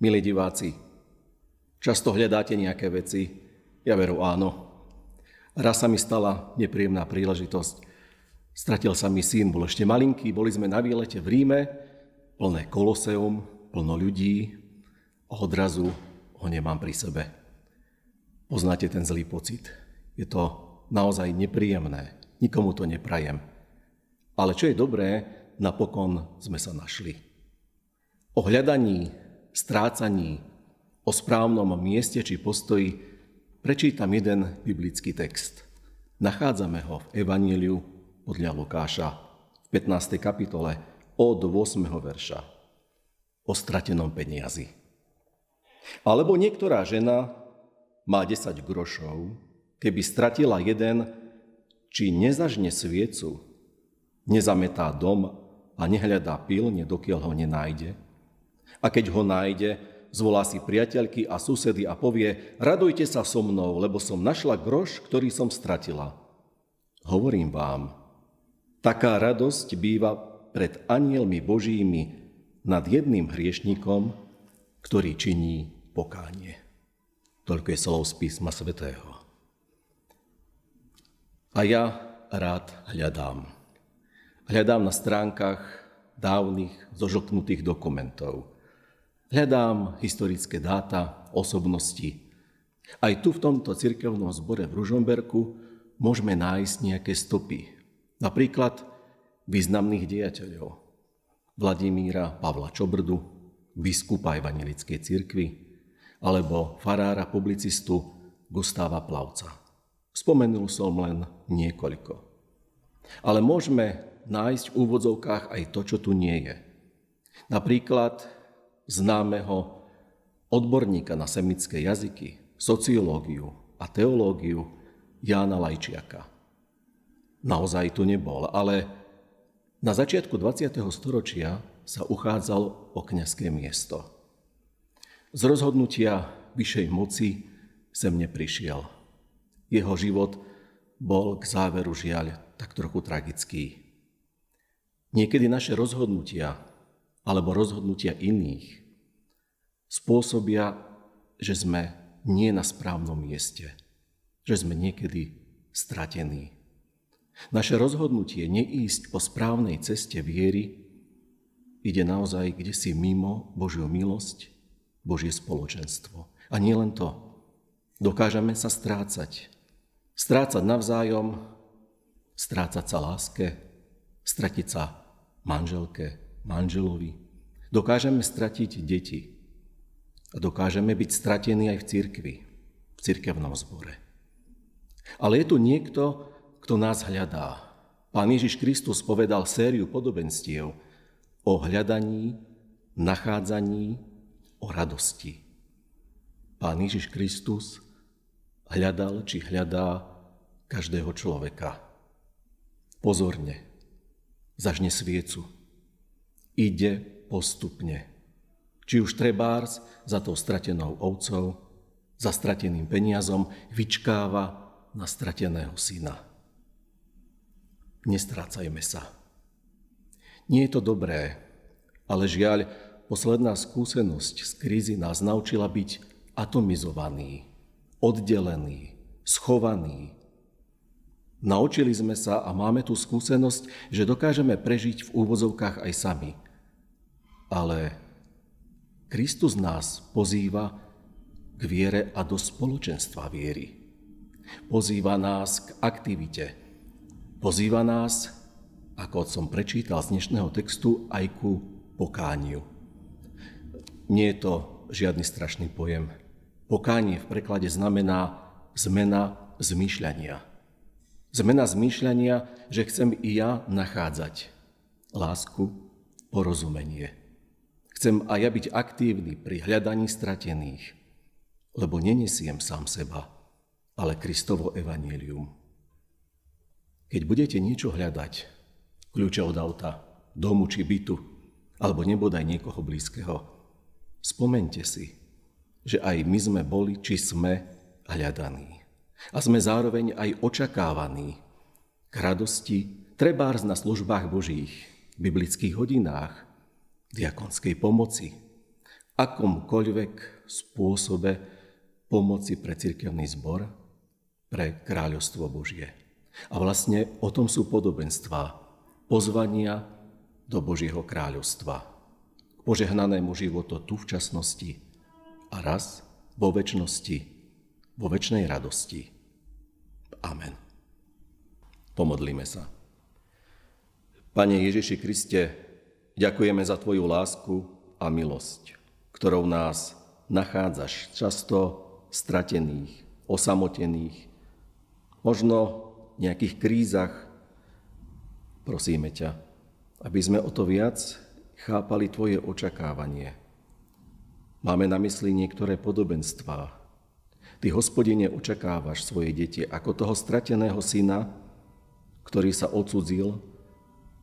Milí diváci, často hľadáte nejaké veci, ja veru áno. Raz sa mi stala nepríjemná príležitosť. Stratil sa mi syn, bol ešte malinký, boli sme na výlete v Ríme, plné koloseum, plno ľudí a odrazu ho nemám pri sebe. Poznáte ten zlý pocit. Je to naozaj nepríjemné. Nikomu to neprajem. Ale čo je dobré, napokon sme sa našli. O hľadaní strácaní, o správnom mieste či postoji, prečítam jeden biblický text. Nachádzame ho v Evaníliu podľa Lukáša v 15. kapitole od 8. verša o stratenom peniazi. Alebo niektorá žena má 10 grošov, keby stratila jeden, či nezažne sviecu, nezametá dom a nehľadá pilne, dokiaľ ho nenájde, a keď ho nájde, zvolá si priateľky a susedy a povie, radujte sa so mnou, lebo som našla groš, ktorý som stratila. Hovorím vám, taká radosť býva pred anielmi božími nad jedným hriešnikom, ktorý činí pokánie. Toľko je slov z písma svätého. A ja rád hľadám. Hľadám na stránkach dávnych zožoknutých dokumentov – Hľadám historické dáta, osobnosti. Aj tu v tomto cirkevnom zbore v Ružomberku môžeme nájsť nejaké stopy. Napríklad významných dejateľov. Vladimíra Pavla Čobrdu, biskupa Evangelickej cirkvi, alebo farára publicistu Gustáva Plavca. Spomenul som len niekoľko. Ale môžeme nájsť v úvodzovkách aj to, čo tu nie je. Napríklad známeho odborníka na semické jazyky, sociológiu a teológiu Jána Lajčiaka. Naozaj tu nebol, ale na začiatku 20. storočia sa uchádzal o kňazské miesto. Z rozhodnutia vyššej moci sem neprišiel. Jeho život bol k záveru žiaľ tak trochu tragický. Niekedy naše rozhodnutia alebo rozhodnutia iných spôsobia, že sme nie na správnom mieste, že sme niekedy stratení. Naše rozhodnutie neísť po správnej ceste viery ide naozaj kde si mimo Božiu milosť, Božie spoločenstvo. A nie len to. Dokážeme sa strácať. Strácať navzájom, strácať sa láske, stratiť sa manželke, manželovi. Dokážeme stratiť deti, a dokážeme byť stratení aj v cirkvi, v cirkevnom zbore. Ale je tu niekto, kto nás hľadá. Pán Ježiš Kristus povedal sériu podobenstiev o hľadaní, nachádzaní, o radosti. Pán Ježiš Kristus hľadal či hľadá každého človeka. Pozorne, zažne sviecu. Ide postupne či už trebárs za tou stratenou ovcou, za strateným peniazom, vyčkáva na strateného syna. Nestrácajme sa. Nie je to dobré, ale žiaľ, posledná skúsenosť z krízy nás naučila byť atomizovaný, oddelený, schovaný. Naučili sme sa a máme tú skúsenosť, že dokážeme prežiť v úvozovkách aj sami. Ale Kristus nás pozýva k viere a do spoločenstva viery. Pozýva nás k aktivite. Pozýva nás, ako som prečítal z dnešného textu, aj ku pokániu. Nie je to žiadny strašný pojem. Pokánie v preklade znamená zmena zmýšľania. Zmena zmýšľania, že chcem i ja nachádzať lásku, porozumenie. Chcem aj ja byť aktívny pri hľadaní stratených, lebo nenesiem sám seba, ale Kristovo evanílium. Keď budete niečo hľadať, kľúče od auta, domu či bytu, alebo nebodaj niekoho blízkeho, spomente si, že aj my sme boli, či sme hľadaní. A sme zároveň aj očakávaní k radosti, trebárs na službách Božích, biblických hodinách, diakonskej pomoci, akomkoľvek spôsobe pomoci pre cirkevný zbor, pre kráľovstvo Božie. A vlastne o tom sú podobenstvá, pozvania do Božieho kráľovstva, k požehnanému životu tu v časnosti a raz vo väčšnosti, vo väčšnej radosti. Amen. Pomodlíme sa. Pane Ježiši Kriste, ďakujeme za Tvoju lásku a milosť, ktorou nás nachádzaš často stratených, osamotených, možno v nejakých krízach. Prosíme ťa, aby sme o to viac chápali Tvoje očakávanie. Máme na mysli niektoré podobenstvá. Ty, hospodine, očakávaš svoje deti ako toho strateného syna, ktorý sa odsudzil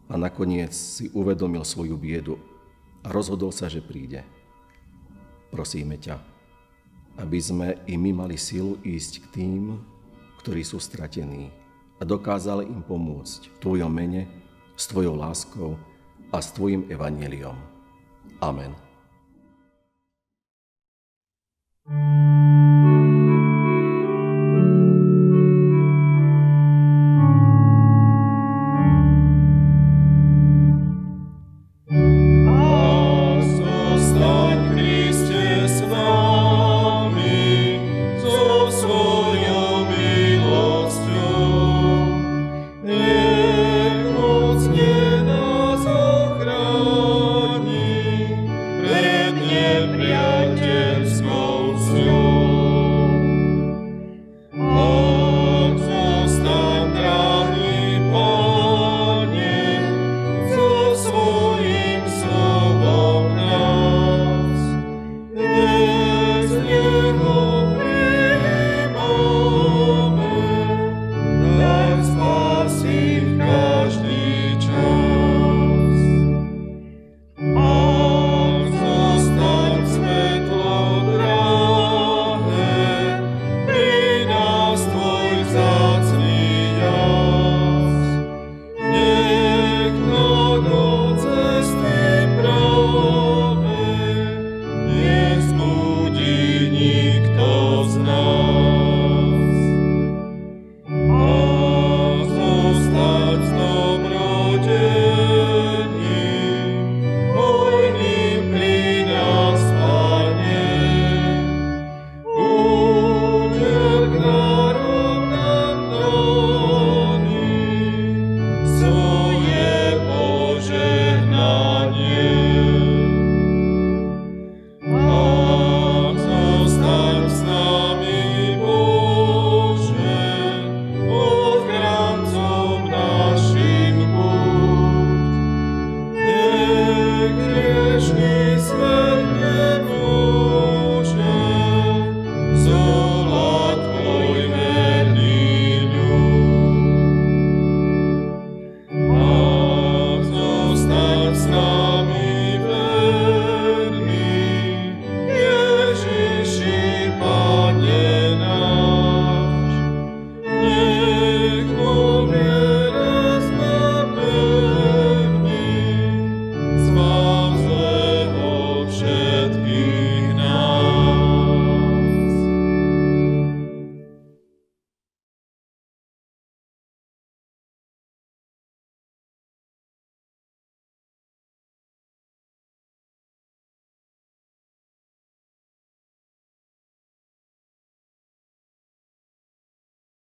a nakoniec si uvedomil svoju biedu a rozhodol sa, že príde. Prosíme ťa, aby sme i my mali silu ísť k tým, ktorí sú stratení a dokázali im pomôcť v Tvojom mene, s Tvojou láskou a s Tvojim evaneliom. Amen. thank you